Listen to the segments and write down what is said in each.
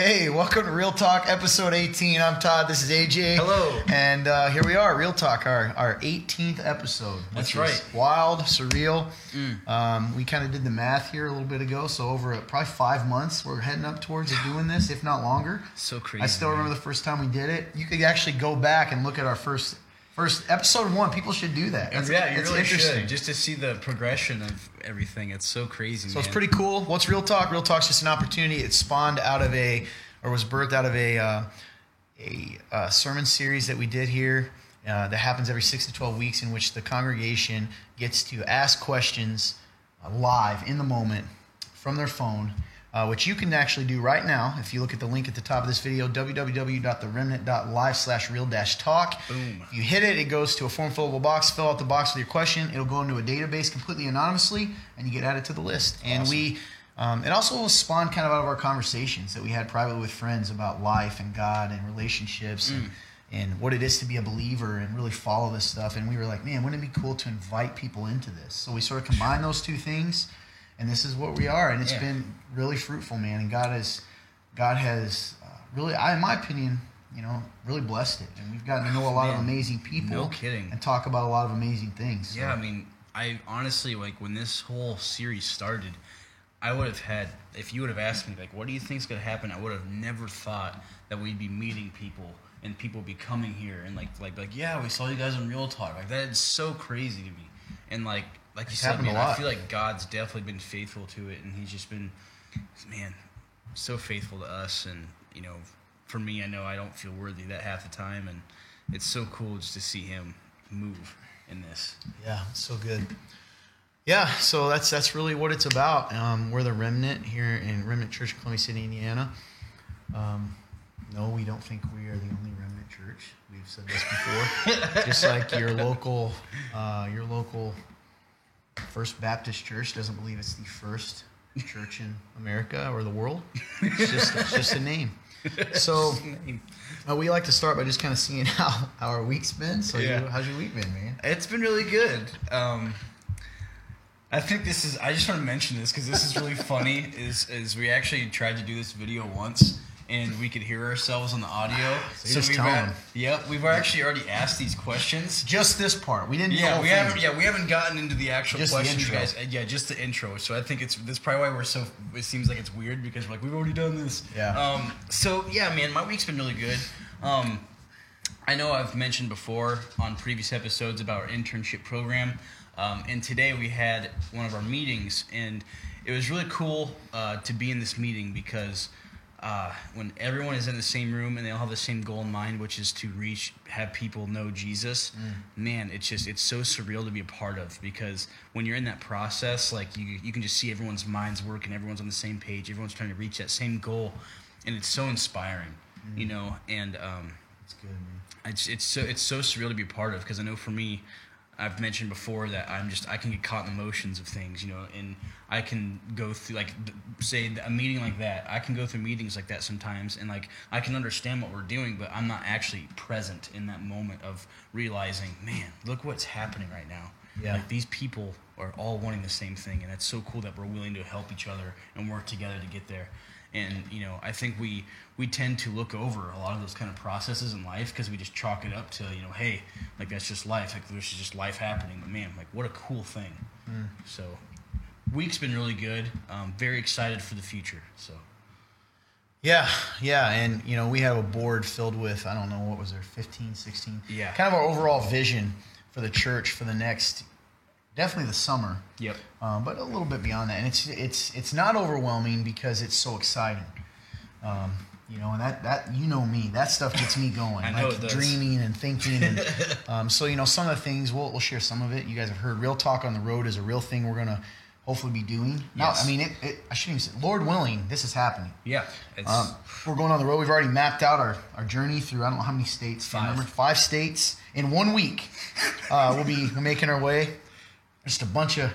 Hey, welcome to Real Talk, episode 18. I'm Todd. This is AJ. Hello. And uh, here we are, Real Talk, our, our 18th episode. That's right. Wild, surreal. Um, we kind of did the math here a little bit ago. So, over uh, probably five months, we're heading up towards doing this, if not longer. So crazy. I still man. remember the first time we did it. You could actually go back and look at our first first episode one. People should do that. That's- yeah, you it's really interesting. should just to see the progression of everything. It's so crazy. So it's pretty cool. What's Real Talk? Real Talk's just an opportunity. It spawned out of a, or was birthed out of a, uh, a uh, sermon series that we did here uh, that happens every six to twelve weeks, in which the congregation gets to ask questions uh, live in the moment from their phone. Uh, which you can actually do right now if you look at the link at the top of this video www.theremnant.live slash real dash talk Boom. you hit it, it goes to a form fillable box. Fill out the box with your question. It'll go into a database completely anonymously, and you get added to the list. And we, um, it also spawned kind of out of our conversations that we had privately with friends about life and God and relationships and, and what it is to be a believer and really follow this stuff. And we were like, man, wouldn't it be cool to invite people into this? So we sort of combined those two things, and this is what we are. And it's Yeah. been really fruitful, man. And God has, God has uh, really, I, in my opinion, you know, really blessed it. And we've gotten to know a lot of amazing people. no kidding. And talk about a lot of amazing things. So, Yeah, I mean, I honestly like when this whole series started, I would have had if you would have asked me like, what do you think's gonna happen? I would have never thought that we'd be meeting people and people be coming here and like like like yeah, we saw you guys on Real Talk. Like that is so crazy to me. And like like you It's said, man, I feel like God's definitely been faithful to it, and He's just been, man, so faithful to us. And you know, for me, I know I don't feel worthy that half the time, and it's so cool just to see Him move in this. yeah, so good. Yeah, so that's that's really what it's about. Um, we're the remnant here in Remnant Church, Columbia City, Indiana. Um, no, we don't think we are the only remnant church. We've said this before. Just like your local, uh, your local First Baptist Church doesn't believe it's the first church in America or the world. It's just it's just a name. So uh, we like to start by just kind of seeing how, how our week's been. So Yeah. you, how's your week been, man? It's been really good. Um, I think this is. I just want to mention this because this is really funny. Is is we actually tried to do this video once and we could hear ourselves on the audio. So you just we've had- Yep, we've actually already asked these questions. Just this part. We didn't. Yeah, we thing. haven't. Yeah, we haven't gotten into the actual Just questions, you guys. Yeah, just the intro. So I think it's that's probably why we're so. It seems like it's weird because we're like we've already done this. Yeah. Um. So yeah, man, my week's been really good. Um. I know I've mentioned before on previous episodes about our internship program, um, and today we had one of our meetings, and it was really cool uh, to be in this meeting because uh, when everyone is in the same room and they all have the same goal in mind, which is to reach, have people know Jesus, man, it's just it's so surreal to be a part of because when you're in that process, like you you can just see everyone's minds work and everyone's on the same page, everyone's trying to reach that same goal, and it's so inspiring, you know, and. Um, It's good, man. it's it's so it's so surreal to be a part of because I know for me, I've mentioned before that I'm just I can get caught in the motions of things, you know, and I can go through like say a meeting like that. I can go through meetings like that sometimes, and like I can understand what we're doing, but I'm not actually present in that moment of realizing, man, look what's happening right now. Yeah. Like these people are all wanting the same thing, and it's so cool that we're willing to help each other and work together to get there. And you know, I think we we tend to look over a lot of those kind of processes in life because we just chalk it up to you know, hey, like that's just life. Like this is just life happening. But man, like what a cool thing. So, week's been really good. Um, very excited for the future. So. Yeah, yeah, and you know we have a board filled with I don't know what was there 15, 16. Yeah. Kind of our overall vision for the church for the next, definitely the summer. Yep. um, but a little bit beyond that. And it's it's it's not overwhelming because it's so exciting. Um, you know, and that that you know me, that stuff gets me going. I know like dreaming and thinking, and um, so you know some of the things we'll we'll share some of it. You guys have heard real talk on the road is a real thing we're gonna hopefully be doing. Now, Yes. I mean, it, it, I shouldn't even say, Lord willing, this is happening. Yeah. Um, we're going on the road. We've already mapped out our, our journey through I don't know how many states. Five. Remember five states in one week. Uh, we'll be making our way. Just a bunch of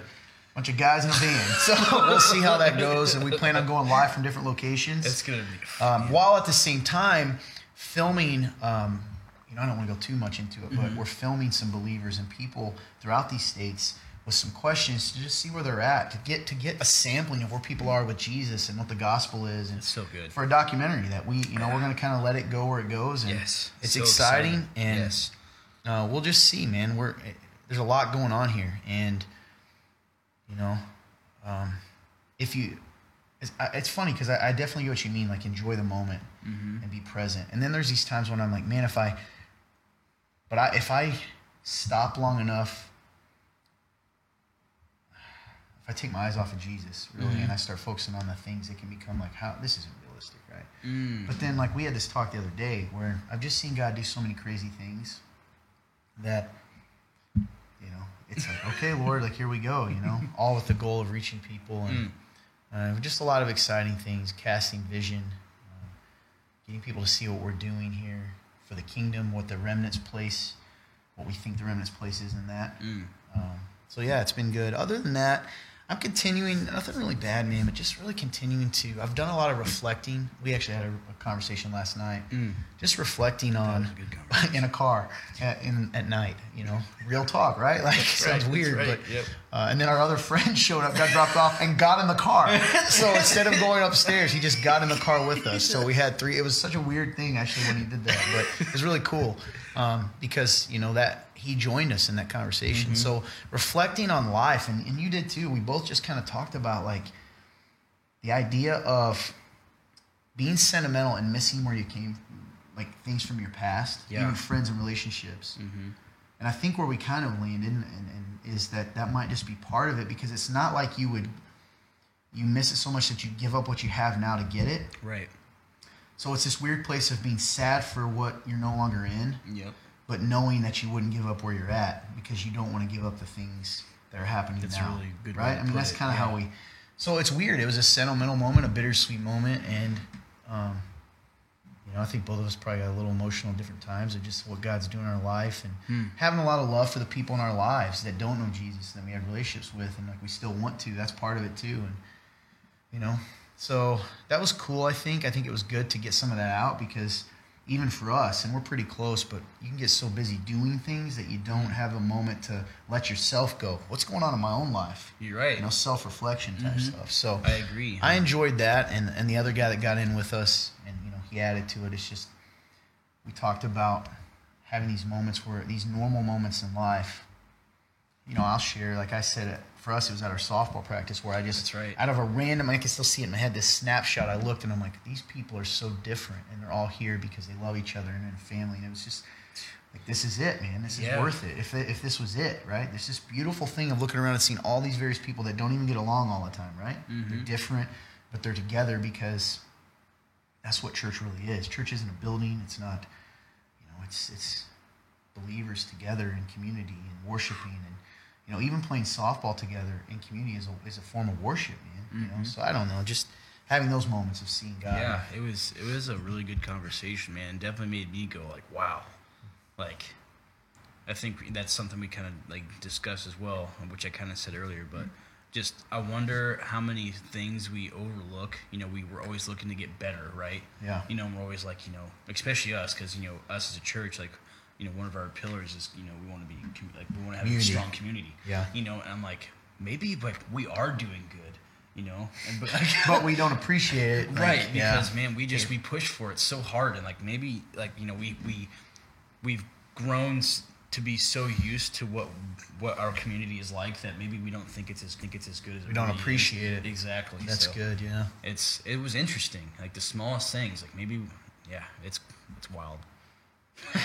bunch of guys in a van. So we'll see how that goes. And we plan on going live from different locations. it's gonna be. um, while at the same time filming. Um, you know, I don't want to go too much into it, but Mm-hmm. we're filming some believers and people throughout these states with some questions to just see where they're at, to get to get a sampling of where people are with Jesus and what the gospel is, and It's so good. for a documentary that we, you know, we're gonna kind of let it go where it goes, and Yes, it's so exciting, exciting. and Yes. uh, we'll just see, man. We're there's a lot going on here, and you know, um, if you, it's, it's funny because I, I definitely get what you mean. Like enjoy the moment and be present. And then there's these times when I'm like, man, if I, but I if I stop long enough, if I take my eyes off of Jesus, really, and I start focusing on the things, it can become like, how this isn't realistic, right? Mm. But then, like we had this talk the other day, where I've just seen God do so many crazy things that know it's like, okay, Lord, like here we go, you know, all with the goal of reaching people and uh, just a lot of exciting things, casting vision, uh, getting people to see what we're doing here for the kingdom, what the remnant's place, what we think the remnant's place is in that. Mm. Um, so yeah, it's been good. Other than that, I'm continuing. Nothing really bad, man, but just really continuing to. I've done a lot of reflecting. We actually had a, a conversation last night, Mm. just reflecting on a in a car at, in, at night. You know, real talk, right? Like That's sounds weird, right, but yep. uh, and then our other friend showed up, got dropped off, and got in the car. So instead of going upstairs, he just got in the car with us. So we had three. It was such a weird thing actually when he did that, but it was really cool um, because you know that he joined us in that conversation. Mm-hmm. So reflecting on life, and, and you did too. We both just kind of talked about like the idea of being sentimental and missing where you came, like things from your past, Yeah. even friends and relationships. Mm-hmm. And I think where we kind of landed and, and is that that might just be part of it because it's not like you would you miss it so much that you give up what you have now to get it. Right. So it's this weird place of being sad for what you're no longer in, Yep. But knowing that you wouldn't give up where you're at because you don't want to give up the things that are happening That's now. really good right? I mean, that's kind of yeah. how we. So it's weird. It was a sentimental moment, a bittersweet moment, and um, you know, I think both of us probably got a little emotional at different times of just what God's doing in our life and Hmm. having a lot of love for the people in our lives that don't know Jesus that we have relationships with, and like we still want to. That's part of it too, and you know, so that was cool. I think. I think it was good to get some of that out because even for us, and we're pretty close, but you can get so busy doing things that you don't have a moment to let yourself go. What's going on in my own life? You're right. You know, self reflection type Mhm. stuff. So I agree. I enjoyed that, and and the other guy that got in with us, and you know, he added to it. It's just we talked about having these moments where these normal moments in life. You know, I'll share. Like I said, for us, it was at our softball practice where I just, That's right. out of a random, I can still see it in my head. This snapshot, I looked and I'm like, these people are so different, and they're all here because they love each other and they're in family. And it was just like, this is it, man. This is Yeah. worth it. If it, if this was it, right? There's this beautiful thing of looking around and seeing all these various people that don't even get along all the time, right? They're Mhm. different, but they're together because that's what church really is. Church isn't a building. It's not, you know, it's it's believers together in community and worshiping and you know even playing softball together in community is a, is a form of worship, man. You know, Mhm. so I don't know, just having those moments of seeing God. Yeah, it was it was a really good conversation, man. It definitely made me go like, wow. Like I think that's something we kind of like discuss as well, which I kind of said earlier, but just I wonder how many things we overlook. You know, we were always looking to get better, right? Yeah. You know, we're always like, you know, especially us, because you know, us as a church, like, you know, one of our pillars is, you know, we want to be like, we want to have Community. a strong community. Yeah. You know, and I'm like, maybe like we are doing good. You know, and but But we don't appreciate it. like, right yeah. because man we just we push for it so hard and like maybe like you know we we we've grown to be so used to what what our community is like that maybe we don't think it's as think it's as good as We don't really is. appreciate it. exactly That's so good, yeah. it's it was interesting like the smallest things like maybe yeah it's it's wild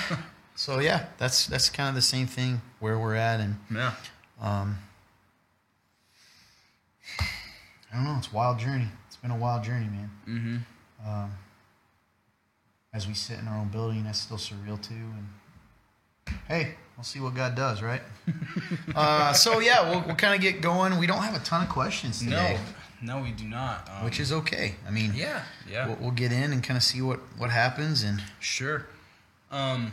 So yeah, that's that's kind of the same thing where we're at, and yeah um, I don't know. It's a wild journey. It's been a wild journey, man. mm-hmm Um, as we sit in our own building, that's still surreal too. And hey, we'll see what God does, right? uh, so yeah, we'll, we'll kind of get going. We don't have a ton of questions today, no no we do not um, which is okay. I mean, yeah yeah we'll, we'll get in and kind of see what what happens. And sure um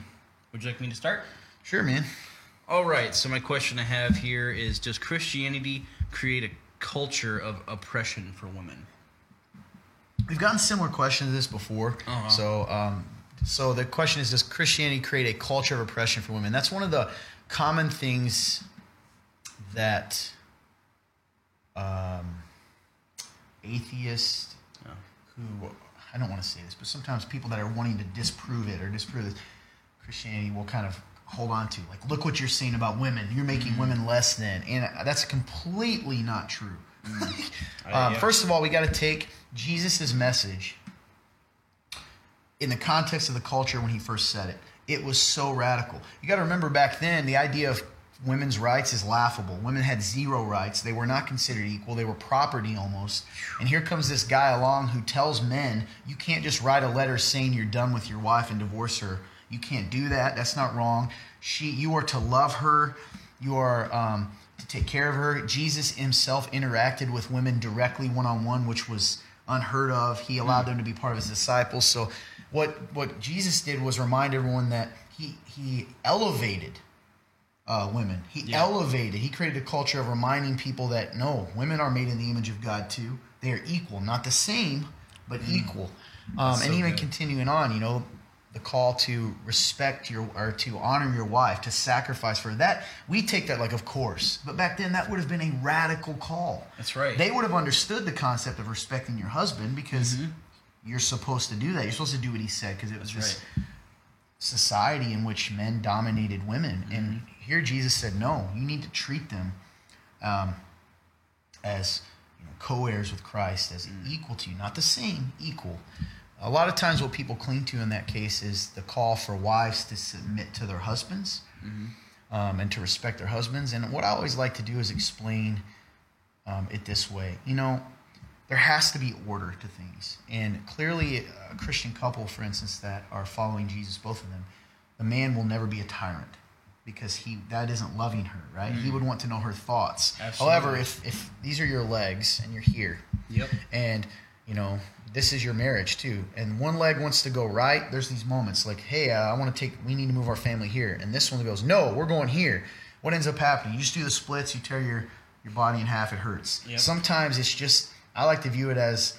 would you like me to start sure, man. All right. So my question I have here is: Does Christianity create a culture of oppression for women? We've gotten similar questions to this before. Uh-huh. So, um, so the question is: Does Christianity create a culture of oppression for women? That's one of the common things that um, atheist Yeah. who I don't want to say this, but sometimes people that are wanting to disprove it or disprove this, Christianity will kind of hold on to. Like, look what you're saying about women. You're making Mm-hmm. women less than, and that's completely not true. Uh, um, yeah. First of all, we got to take Jesus' message in the context of the culture when he first said it. It was so radical. You got to remember back then, the idea of women's rights is laughable. Women had zero rights. They were not considered equal. They were property almost. And here comes this guy along who tells men, you can't just write a letter saying you're done with your wife and divorce her. You can't do that. That's not wrong. She, you are to love her. You are um, to take care of her. Jesus himself interacted with women directly one on one, which was unheard of. He allowed them to be part of his disciples. So, what what Jesus did was remind everyone that he he elevated uh, women. He Yeah. elevated. He created a culture of reminding people that no, women are made in the image of God too. They are equal, not the same, but equal. Um, and so even good. continuing on, you know, the call to respect your or to honor your wife, to sacrifice for her. that. We take that like of course, but back then that would have been a radical call. That's right. They would have understood the concept of respecting your husband because you're supposed to do that. You're supposed to do what he said because it was Mm-hmm. That's this society in which men dominated women. Mm-hmm. And here Jesus said, no, you need to treat them um, as you know, co-heirs with Christ, as Mm. equal to you, not the same, equal. A lot of times, what people cling to in that case is the call for wives to submit to their husbands Mm-hmm. um, and to respect their husbands. And what I always like to do is explain um, it this way. You know, there has to be order to things. And clearly, a Christian couple, for instance, that are following Jesus, both of them, the man will never be a tyrant because he that isn't loving her, right? He would want to know her thoughts. Absolutely. However, if if these are your legs and you're here, Yep. and you know this is your marriage too. And one leg wants to go right. There's these moments like hey uh, i want to take we need to move our family here. And this one goes no we're going here. What ends up happening? You just do the splits you tear your your body in half it hurts. Yep. sometimes it's just i like to view it as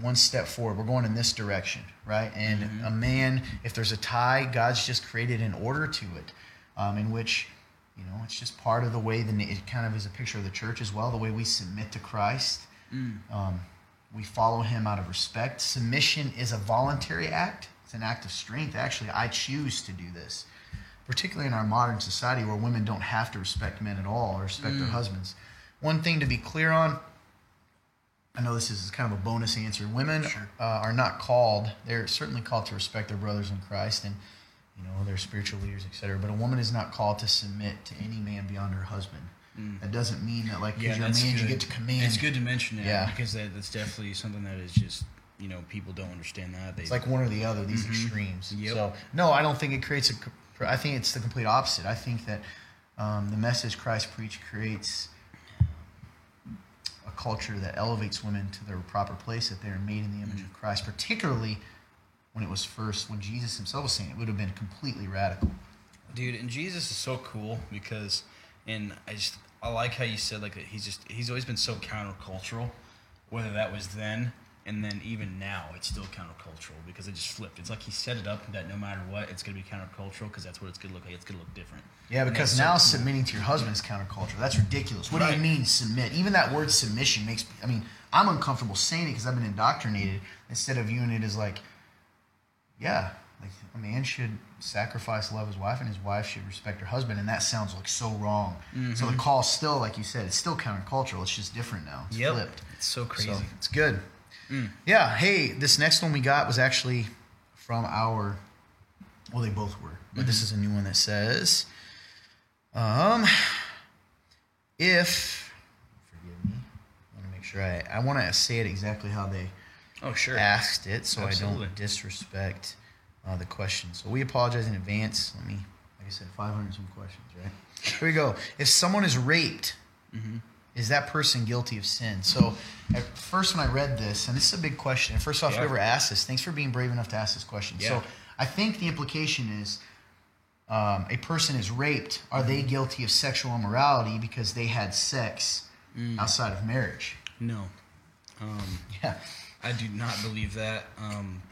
one step forward. We're going in this direction right? And Mm-hmm. a man if there's a tie god's just created an order to it um, in which you know it's just part of the way the it kind of is a picture of the church as well the way we submit to christ. Mm. um, we follow him out of respect. Submission is a voluntary act. It's an act of strength. Actually, I choose to do this, particularly in our modern society where women don't have to respect men at all or respect their husbands. One thing to be clear on I know this is kind of a bonus answer. Women Sure. uh, are not called, they're certainly called to respect their brothers in Christ and you know their spiritual leaders, etc. But a woman is not called to submit to any man beyond her husband. Mm. That doesn't mean that like because you're a man you get to command. It's good to mention that Yeah. because that, that's definitely something that is just you know people don't understand that. They, It's like one or the other, these mm-hmm. extremes. Yep. So, no, I don't think it creates a. I think it's the complete opposite. I think that um, the message Christ preached creates a culture that elevates women to their proper place, that they're made in the image mm. of Christ, particularly when it was first, when Jesus himself was saying it, would have been completely radical. dude and jesus is so cool because and i just i like how you said like that he's just he's always been so countercultural whether that was then and then even now it's still countercultural because it just flipped it's like he set it up that no matter what it's going to be countercultural because that's what it's going to look like it's going to look different Yeah, because that's so now cool. submitting to your husband is counterculture. That's ridiculous. What do you mean submit? Even that word submission makes. I mean, I'm uncomfortable saying it because I've been indoctrinated. Instead of viewing it as like, yeah, like a man should sacrifice love his wife, and his wife should respect her husband, and that sounds like so wrong. So the mm-hmm. call still, like you said, it's still countercultural. It's just different now. It's Yep. flipped. it's so crazy So it's good. Mm. Yeah. Hey, this next one we got was actually from our. Well, they both were, but this mm-hmm. is a new one that says, um, if forgive me, I want to make sure I I want to say it exactly how they oh sure asked it, so I don't disrespect uh, the question. So we apologize in advance. Let me, like I said, 500 some questions, right? Here we go. If someone is raped, Mm-hmm. is that person guilty of sin? So at first, when I read this, and this is a big question. And first off, Yeah. whoever asked this, thanks for being brave enough to ask this question. Yeah. So I think the implication is. Um, a person is raped. Are they Mm-hmm. guilty of sexual immorality because they had sex Mm. outside of marriage? no um Yeah. I do not believe that. Um,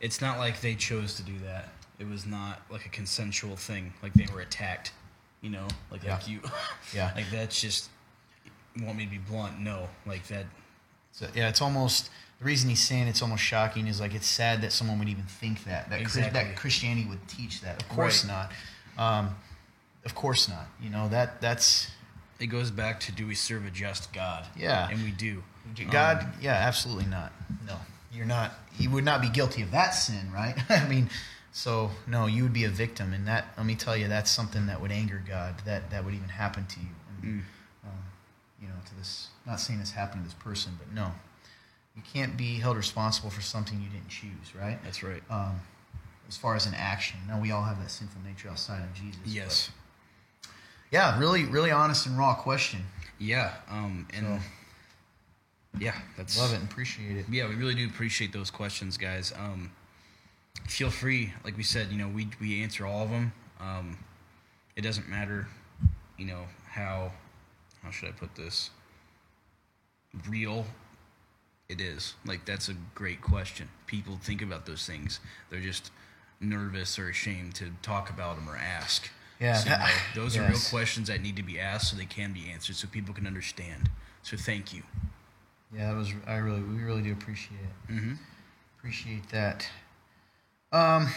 it's not like they chose to do that. It was not like a consensual thing. Like they were attacked. You know, like Yeah. like you, Yeah. like that's just. Want me to be blunt? No, like that. So, yeah, it's almost the reason he's saying it's almost shocking is like it's sad that someone would even think that that, Exactly. that Christianity would teach that. Of course Right. not. Um, of course not. You know that that's It goes back to do we serve a just God? Yeah. and we do. God. Um, yeah, absolutely not. No, you're not. You would not be guilty of that sin, right? I mean, so no, you would be a victim, and that let me tell you, that's something that would anger God. That that would even happen to you. And, Mm. um, you know, to this. Not saying this happened to this person, but no, you can't be held responsible for something you didn't choose, right? that's right. um, as far as an action. Now we all have that sinful nature outside of Jesus. Yes. yeah, really, really honest and raw question. Yeah. Um. And So- yeah, that's Love it and appreciate it. Yeah, we really do appreciate those questions, guys. Um, feel free, like we said, you know, we we answer all of them. Um, it doesn't matter, you know, how how should I put this? Real it is. Like that's a great question. People think about those things. They're just nervous or ashamed to talk about them or ask. Yeah, So, you that- know, those are real questions that need to be asked so they can be answered so people can understand. So thank you. Yeah, that was. I really, we really do appreciate it. Mm-hmm. Appreciate that. Um,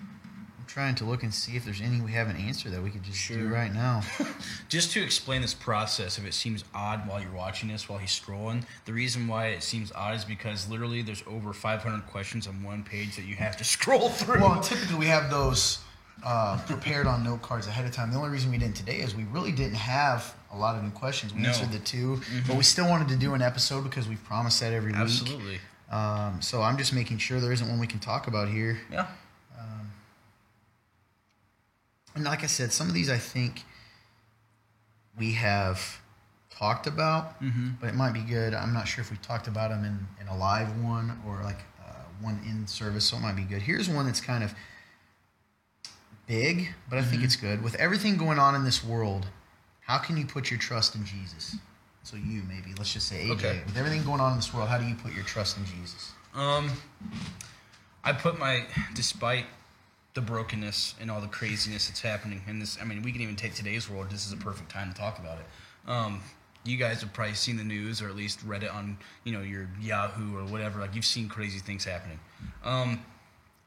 I'm trying to look and see if there's any we haven't answered that we could just do right now. Just to explain this process, if it seems odd while you're watching this, while he's scrolling, the reason why it seems odd is because literally there's over 500 questions on one page that you have to scroll through. Well, typically we have those uh, prepared on note cards ahead of time. The only reason we didn't today is we really didn't have a lot of new questions. We No. answered the 2 but we still wanted to do an episode because we've promised that every week. Absolutely. Um, so I'm just making sure there isn't one we can talk about here. Yeah. And like I said, some of these I think we have talked about, Mhm. but it might be good. I'm not sure if we talked about them in, in a live one or like uh, one in service, so it might be good. Here's one that's kind of big, but I think it's good. With everything going on in this world, how can you put your trust in Jesus? So you maybe let's just say AJ. Okay. With everything going on in this world, how do you put your trust in Jesus? Um, I put my, despite the brokenness and all the craziness that's happening in this, I mean, we can even take today's world. This is a perfect time to talk about it. Um, you guys have probably seen the news or at least read it on, you know, your Yahoo or whatever. Like you've seen crazy things happening. Um,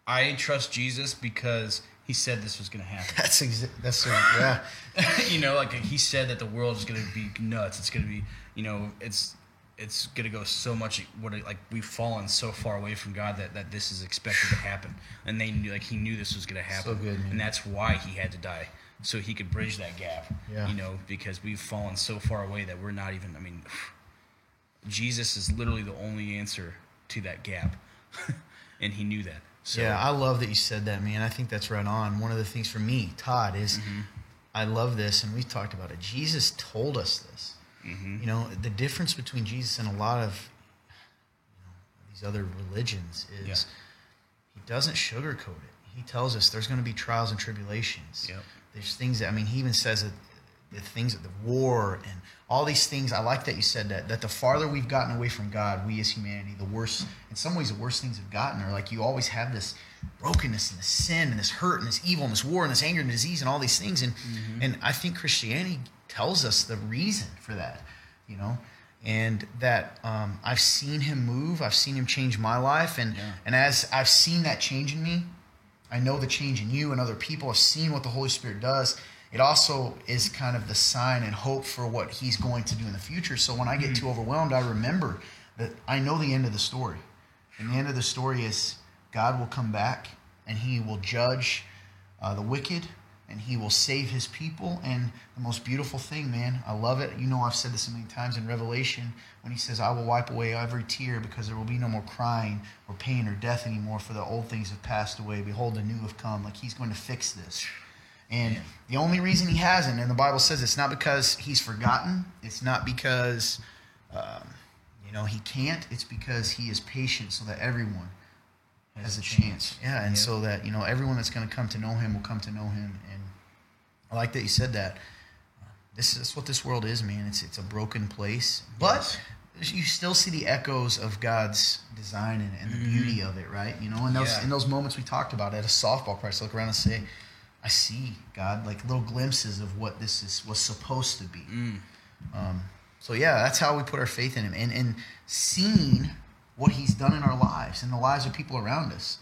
I trust Jesus because he said this was going to happen. That's exa- that's a, yeah. you know, like he said that the world is going to be nuts. It's going to be, you know, it's it's going to go so much. What like we've fallen so far away from God that, that this is expected to happen, and they knew like he knew this was going to happen, So good, man. and that's why he had to die, so he could bridge that gap. Yeah. You know, because we've fallen so far away that we're not even. I mean, Jesus is literally the only answer to that gap, and he knew that. So, yeah, I love that you said that, man. I think that's right on. One of the things for me, Todd, is Mm-hmm. I love this, and we've talked about it. Jesus told us this. Mhm. You know, the difference between Jesus and a lot of you know, these other religions is Yeah. he doesn't sugarcoat it. He tells us there's going to be trials and tribulations. Yep. There's things that I mean. He even says that the things of the war and all these things. I like that you said that. That the farther we've gotten away from God, we as humanity, the worse. In some ways, the worse things have gotten. Are like you always have this brokenness and this sin and this hurt and this evil and this war and this anger and disease and all these things. And and I think Christianity tells us the reason for that. You know. And that um, I've seen him move, I've seen him change my life, and Yeah. and as I've seen that change in me, I know the change in you and other people. I've seen what the Holy Spirit does. It also is kind of the sign and hope for what He's going to do in the future. So when I get too overwhelmed, I remember that I know the end of the story. And the end of the story is God will come back and He will judge uh, the wicked and He will save His people. And the most beautiful thing, man, I love it. You know, I've said this so many times in Revelation when He says, I will wipe away every tear because there will be no more crying or pain or death anymore, for the old things have passed away. Behold, the new have come. Like He's going to fix this. And the only reason he hasn't, and the Bible says it's not because he's forgotten, it's not because, um, you know, he can't, it's because he is patient so that everyone has a chance. Yeah, and Yep. so that, you know, everyone that's going to come to know him will come to know him. And I like that you said that. This is what this world is, man. It's it's a broken place, but you still see the echoes of God's design it and the beauty of it, right? You know, in those Yeah. in those moments we talked about at a softball practice, look around and say, I see God, like little glimpses of what this is was supposed to be. Um, so yeah, that's how we put our faith in Him, and and seeing what He's done in our lives and the lives of people around us.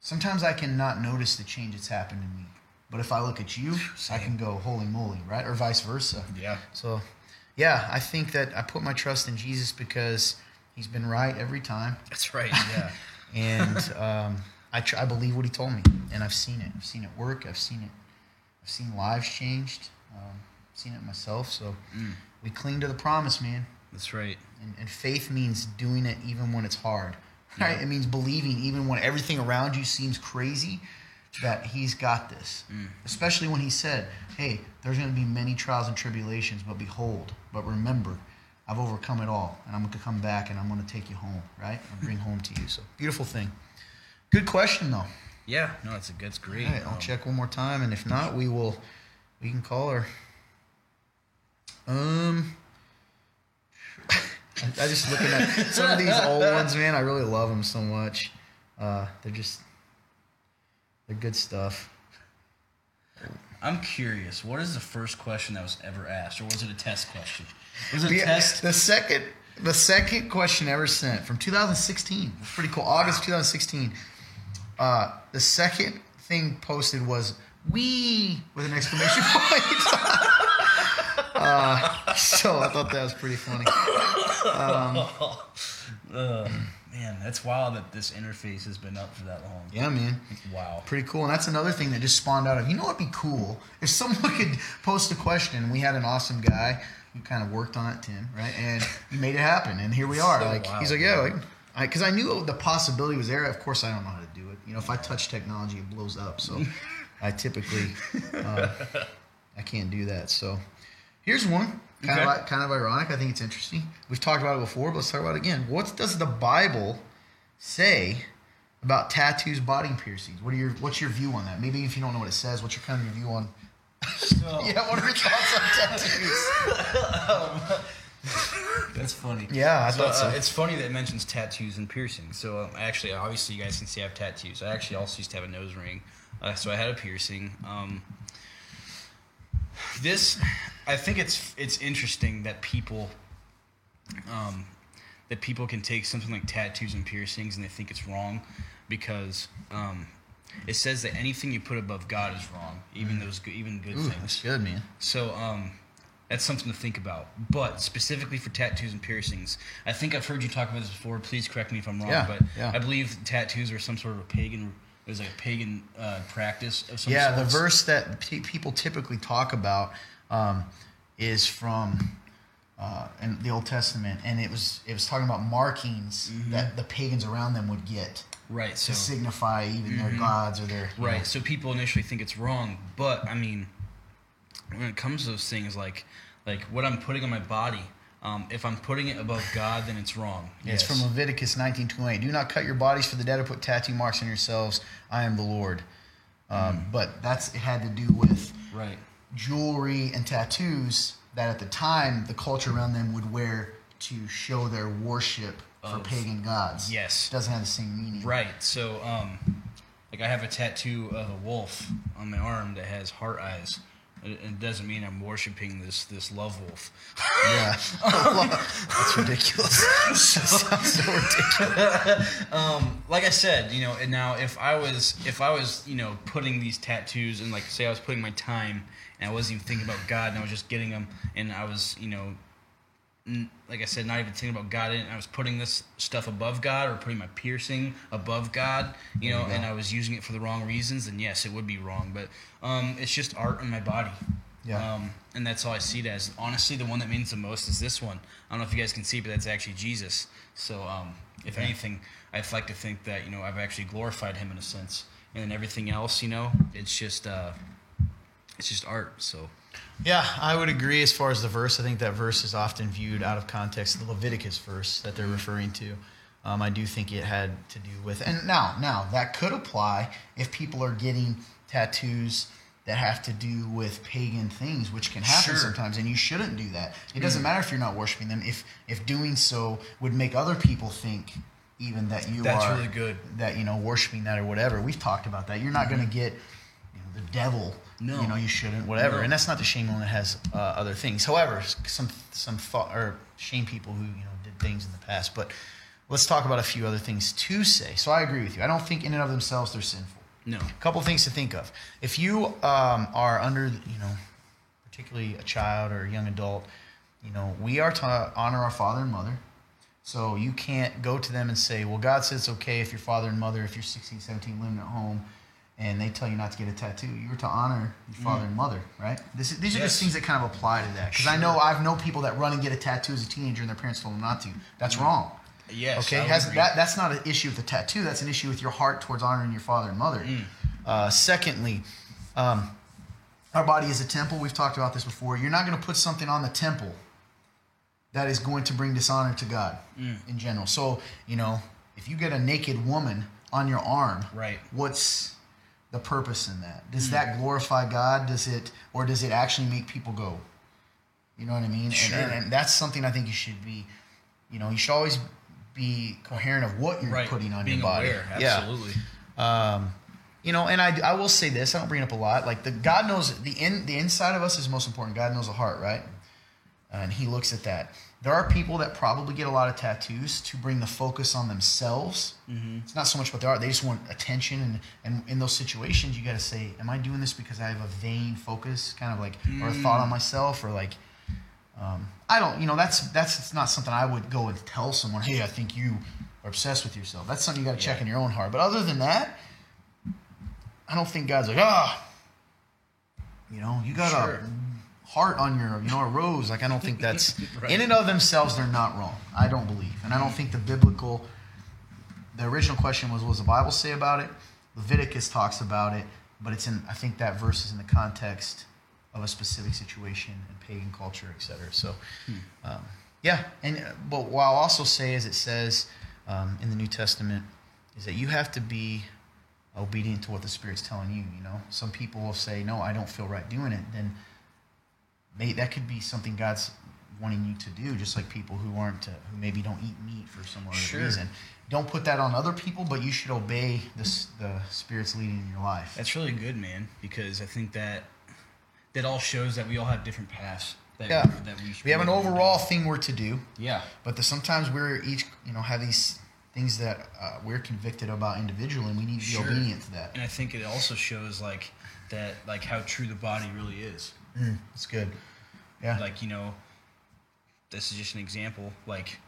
Sometimes I cannot notice the change that's happened in me, but if I look at you, I can go, "Holy moly!" Right, or vice versa. Yeah. So, yeah, I think that I put my trust in Jesus because He's been right every time, That's right. Yeah. and um, I tr- I believe what He told me, and I've seen it. I've seen it work. I've seen it. I've seen lives changed. Um, seen it myself. So Mm. we cling to the promise, man. That's right. And, and faith means doing it even when it's hard. Right? Yeah. It means believing even when everything around you seems crazy that he's got this. Mm. Especially when he said, Hey, there's going to be many trials and tribulations, but behold, but remember, I've overcome it all, and I'm going to come back and I'm going to take you home, right? And bring home to you. So, beautiful thing. Good question, though. Yeah. No, it's a good. It's great. All right, I'll Um, check one more time, and if not, we will. We can call her. Um, I, I just looking at some of these old ones, man. I really love them so much. Uh, they're just they're good stuff. I'm curious. What is the first question that was ever asked, or was it a test question? Was it a The, test? the second the second question ever sent from 2016. Pretty cool. August 2016. Uh, the second thing posted was "we" with an exclamation point. uh, so I thought that was pretty funny. Uh, man, that's wild that this interface has been up for that long. Yeah, man. Wow. Pretty cool. And that's another thing that just spawned out of, you know what'd be cool? If someone could post a question, we had an awesome guy who kind of worked on it, Tim, right? And he made it happen. And here we are. So like, wild, he's like, yeah, like, because I, knew the possibility was there. Of course, I don't know how to do it. You know, if I touch technology, it blows up. So I typically, uh, I can't do that. So here's one. Kind, Okay. of, kind of ironic. I think it's interesting. We've talked about it before, but let's talk about it again. What does the Bible say about tattoos, body piercings? What are your What's your view on that? Maybe if you don't know what it says, what's your kind of your view on? yeah, what are your thoughts on tattoos? That's funny. Yeah, I So, thought so. uh, it's funny that it mentions tattoos and piercings. So um, actually, obviously, you guys can see I have tattoos. I actually also used to have a nose ring. Uh, so I had a piercing. Um, this, I think it's it's interesting that people, um, that people can take something like tattoos and piercings and they think it's wrong, because um, it says that anything you put above God is wrong, even those good, even good Ooh, things. that's good, man. So um, that's something to think about. But specifically for tattoos and piercings, I think I've heard you talk about this before. Please correct me if I'm wrong. Yeah, but yeah. I believe tattoos are some sort of a pagan. It was like a pagan uh, practice of some Yeah, the verse that pe people typically talk about um, is from uh, in the Old Testament, and it was it was talking about markings that the pagans around them would get Right. to So signify even their gods or their right. know. So people initially think it's wrong, but I mean, when it comes to those things, like like what I'm putting on my body. Um, if I'm putting it above God, then it's wrong. It's from Leviticus 19:28. Do not cut your bodies for the dead or put tattoo marks on yourselves. I am the Lord. Um, But that's it had to do with right. jewelry and tattoos that at the time the culture around them would wear to show their worship for Of- pagan gods. Yes. doesn't have the same meaning. Right. So, um, like I have a tattoo of a wolf on my arm that has heart eyes. It, it doesn't mean I'm worshiping this this love wolf. Yeah. That's ridiculous. that sounds so ridiculous. um, like I said, you know, and now if I was if I was you know putting these tattoos and like say I was putting my time and I wasn't even thinking about God and I was just getting them and I was you know like I said, not even thinking about God in. I was putting this stuff above God or putting my piercing above God, you know, and I was using it for the wrong reasons, then yes, it would be wrong. But um, it's just art in my body. Yeah. Um, and that's all I see it as. Honestly, the one that means the most is this one. I don't know if you guys can see, but that's actually Jesus. So, um, if anything, I'd like to think that, you know, I've actually glorified him in a sense. And then everything else, you know, it's just, uh, it's just art. So, Yeah, I would agree as far as the verse. I think that verse is often viewed out of context. The Leviticus verse that they're referring to, um, I do think it had to do with. And now, now that could apply if people are getting tattoos that have to do with pagan things, which can happen Sure. sometimes, and you shouldn't do that. It doesn't matter if you're not worshiping them. If if doing so would make other people think even that you That's are really good. that you know worshiping that or whatever. We've talked about that. You're not going to get you know, the devil. No. You know you shouldn't whatever. No. And that's not to shame one that has uh, other things. However, some some thought or shame people who you know did things in the past. But let's talk about a few other things to say. So I agree with you. I don't think in and of themselves they're sinful. No. A couple things to think of. If you um, are under, you know, particularly a child or a young adult, you know, we are to honor our father and mother. So you can't go to them and say, well, God says it's okay if your father and mother, if you're 16, 17, living at home, and they tell you not to get a tattoo. You're to honor your father and mother, right? This is, these are just things that kind of apply to that. Because I know I've known people that run and get a tattoo as a teenager and their parents told them not to. That's wrong. Yes. Okay, has that that's not an issue with the tattoo. That's an issue with your heart towards honoring your father and mother. Mm. Uh, secondly, um, our body is a temple. We've talked about this before. You're not going to put something on the temple that is going to bring dishonor to God Mm. in general. So you know, if you get a naked woman on your arm, Right. What's the purpose in that? Does Mm. that glorify God? Does it, or does it actually make people go? You know what I mean? And- Sure. And, and that's something I think you should be. You know, you should always be coherent of what you're right. putting on Being your body. aware. Yeah. Absolutely. Um, you know, and I, I will say this. I don't bring it up a lot. Like the God knows the in the inside of us is most important. God knows the heart, right? And He looks at that. There are people that probably get a lot of tattoos to bring the focus on themselves. It's not so much what they are; they just want attention. And and in those situations, you got to say, "Am I doing this because I have a vain focus, kind of like, or a thought on myself, or like." Um, I don't, you know, that's that's not something I would go and tell someone. Hey, I think you are obsessed with yourself. That's something you got to check in your own heart. But other than that, I don't think God's like, ah, you know, you got Sure. Heart on your, you know, a rose. Like I don't think that's Right. in and of themselves. They're not wrong. I don't believe, and I don't think the biblical. The original question was, what does the Bible say about it? Leviticus talks about it, but it's in. I think that verse is in the context of a specific situation in pagan culture, etc. So, um, yeah, and uh, but what I'll also say is it says um, in the New Testament is that you have to be obedient to what the Spirit's telling you. You know, some people will say, "No, I don't feel right doing it." Then may, that could be something God's wanting you to do, just like people who aren't uh, who maybe don't eat meat for some other Sure. reason. Don't put that on other people, but you should obey this, the Spirit's leading in your life. That's really good, man, because I think that that all shows that we all have different paths. That, Yeah. that we, should we have an to do. overall thing we're to do, Yeah. but the, sometimes we're each you know have these things that uh, we're convicted about individually, and we need to be Sure. obedient to that. And I think it also shows like that, like how true the body really is. Mm, that's good. Yeah. Like you know, this is just an example. Like,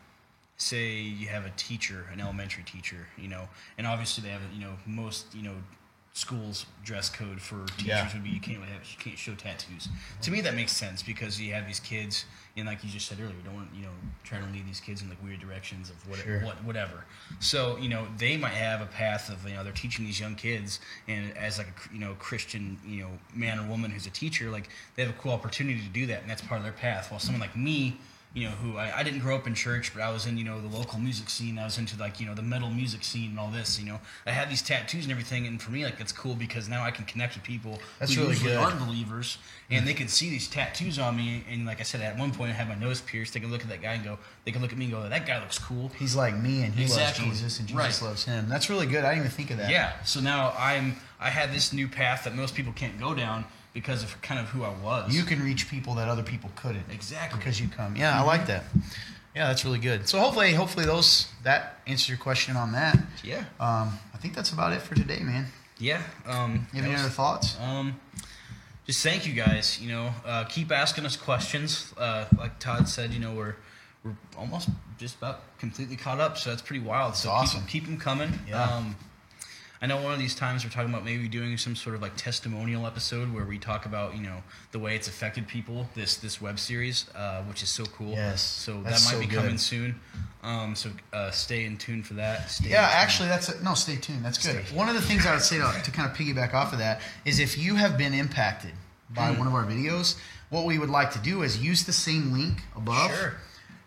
say you have a teacher, an elementary teacher, you know, and obviously they have, you know, most you know schools dress code for teachers Yeah. would be you can't have you can't show tattoos. To me, that makes sense because you have these kids, and like you just said earlier, don't want you know trying to lead these kids in like weird directions of what, Sure. what whatever. So you know they might have a path of you know they're teaching these young kids, and as like a you know Christian you know man or woman who's a teacher, like they have a cool opportunity to do that, and that's part of their path. While someone like me you know, who I, I didn't grow up in church, but I was in, you know, the local music scene. I was into like, you know, the metal music scene and all this, you know. I had these tattoos and everything, and for me, like, that's cool because now I can connect with people That's who really usually good. aren't believers, and they can see these tattoos on me. And like I said, at one point, I had my nose pierced. They can look at that guy and go, they can look at me and go, that guy looks cool. He's like me, and he Exactly. loves Jesus, and Jesus Right. loves him. That's really good. I didn't even think of that. Yeah. So now I'm, I had this new path that most people can't go down because of kind of who I was. You can reach people that other people couldn't. Exactly. Because you come. Yeah, I like that. Yeah, that's really good. So hopefully, hopefully those that answers your question on that. yeah. Um, I think that's about it for today, man. Yeah. Um, You have any was- other thoughts? Um, just thank you guys. You know, uh, keep asking us questions. Uh, like Todd said, you know, we're we're almost just about completely caught up, so that's pretty wild. So awesome. keep, keep them coming. Yeah. Um, I know one of these times we're talking about maybe doing some sort of like testimonial episode where we talk about you know the way it's affected people. This this web series, uh, which is so cool. Yes, So that might so be good. coming soon. Um, so uh, stay in tune for that. Stay Yeah, actually, that's a, no. Stay tuned. That's good. One of the things I would say to, to kind of piggyback off of that is if you have been impacted by Hmm. one of our videos, what we would like to do is use the same link above. Sure.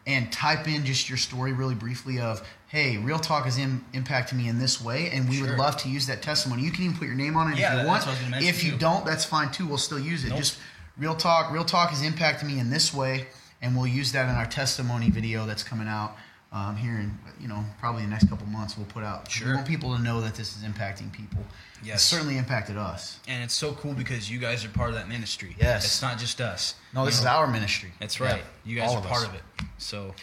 And type in just your story really briefly of, hey, Real Talk has Im- impacted me in this way, and we Sure. would love to use that testimony. You can even put your name on it Yeah, if you want. what I was If you too. don't, that's fine too. We'll still use it. Nope. Just Real Talk. Real Talk has impacted me in this way, and we'll use that in our testimony video that's coming out um, here in you know probably the next couple months. We'll put out. We Sure. want people to know that this is impacting people. Yes. It's certainly impacted us. And it's so cool because you guys are part of that ministry. Yes. It's not just us. No, this You is our ministry. That's right. Yeah, You guys all are of part us. of it. So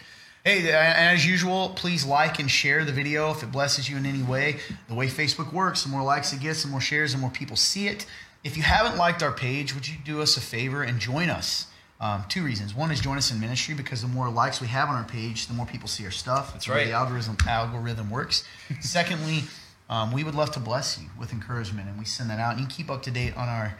Hey, and as usual, please like and share the video if it blesses you in any way. The way Facebook works, the more likes it gets, the more shares, the more people see it. If you haven't liked our page, would you do us a favor and join us? Um, two reasons. One is join us in ministry because the more likes we have on our page, the more people see our stuff. That's the way right. The algorithm algorithm works. Secondly, um, we would love to bless you with encouragement, and we send that out. And you can keep up to date on our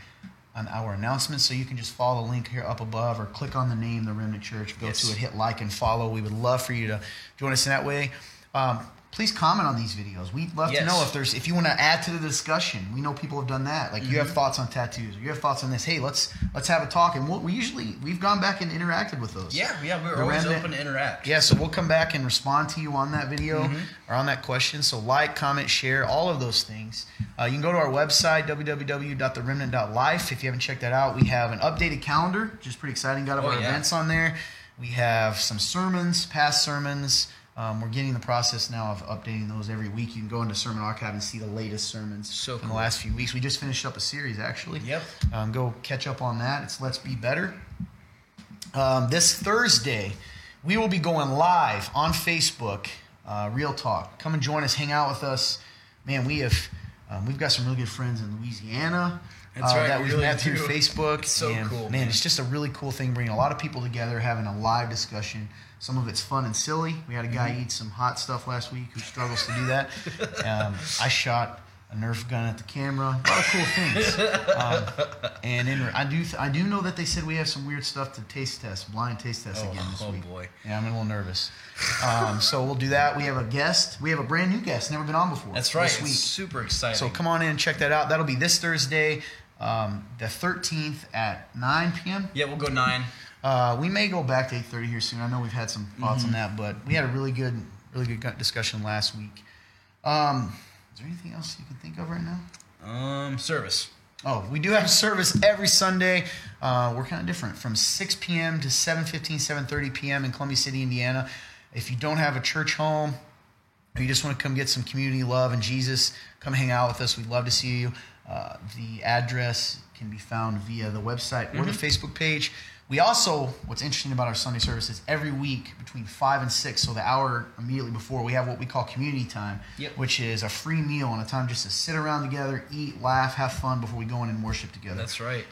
on our announcements, so you can just follow the link here up above, or click on the name, the Remnant Church, go Yes. to it, hit like and follow. We would love for you to join us in that way. Um, please comment on these videos. We'd love to know if there's if you want to add to the discussion. We know people have done that. Like you Mm-hmm. have thoughts on tattoos, or you have thoughts on this. Hey, let's let's have a talk. And we'll, we usually we've gone back and interacted with those. yeah, yeah, we're The always remnant- open to interact. Yeah, so we'll come back and respond to you on that video Mm-hmm. or on that question. So like, comment, share, all of those things. Uh, you can go to our website, www.theremnant.life. If you haven't checked that out, we have an updated calendar, which is pretty exciting. Got all Oh, our yeah. events on there. We have some sermons, past sermons. Um, we're getting the process now of updating those every week. You can go into Sermon Archive and see the latest sermons So from cool. the last few weeks. We just finished up a series, actually. Yep. Um, go catch up on that. It's Let's Be Better. Um, this Thursday, we will be going live on Facebook, uh, Real Talk. Come and join us, hang out with us. Man, we have um, we've got some really good friends in Louisiana That's uh, right, that we we've really met through. Facebook. It's so and, cool, man, man. It's just a really cool thing, bringing a lot of people together, having a live discussion. Some of it's fun and silly. We had a guy Mm-hmm. eat some hot stuff last week who struggles to do that. Um, I shot a Nerf gun at the camera. A lot of cool things. Um, and in, I do I do know that they said we have some weird stuff to taste test, blind taste test Oh, again this week. oh week. boy. Yeah, I'm a little nervous. Um, so we'll do that. We have a guest. We have a brand new guest, never been on before. That's right. This It's week. super exciting. So come on in and check that out. That'll be this Thursday, um, the 13th at 9 p.m. Yeah, we'll go nine. Uh, we may go back to 8:30 here soon. I know we've had some thoughts Mm-hmm. on that, but we had a really good, really good discussion last week. Um, there anything else you can think of right now? Um, service. Oh, we do have service every Sunday. Uh, we're kind of different from 6 p.m. to 7:15, 7:30 p.m. in Columbia City, Indiana. If you don't have a church home, or you just want to come get some community love and Jesus, come hang out with us. We'd love to see you. Uh, the address can be found via the website or the Facebook page. We also, what's interesting about our Sunday services, every week between 5 and 6, so the hour immediately before, we have what we call community time, Yep. which is a free meal and a time just to sit around together, eat, laugh, have fun before we go in and worship together. That's right.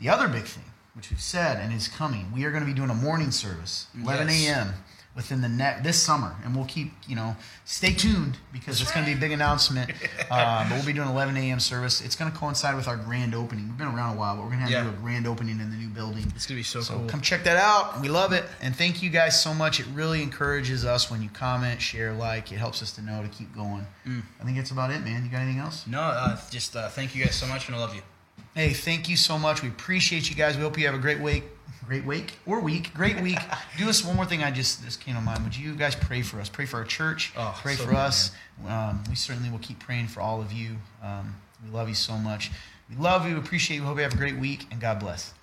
The other big thing, which we've said and is coming, we are going to be doing a morning service, 11 Yes. a.m. within the net this summer, and we'll keep you know stay tuned because it's going to be a big announcement. uh, but we'll be doing 11 a.m. service. It's going to coincide with our grand opening. We've been around a while, but we're going to have Yeah. to do a grand opening in the new building. It's gonna be so, So cool. come check that out. We love it, and thank you guys so much. It really encourages us when you comment, share, like. It helps us to know to keep going. Mm. I think that's about it, man. You got anything else? No, uh, just uh, thank you guys so much, and I love you. Hey, thank you so much. We appreciate you guys. We hope you have a great week. Great week or week. Great week. Do us one more thing. I just this came to mind. Would you guys pray for us? Pray for our church. Oh, pray so for good, us. Um, we certainly will keep praying for all of you. Um, we love you so much. We love you. Appreciate you. Hope you have a great week and God bless.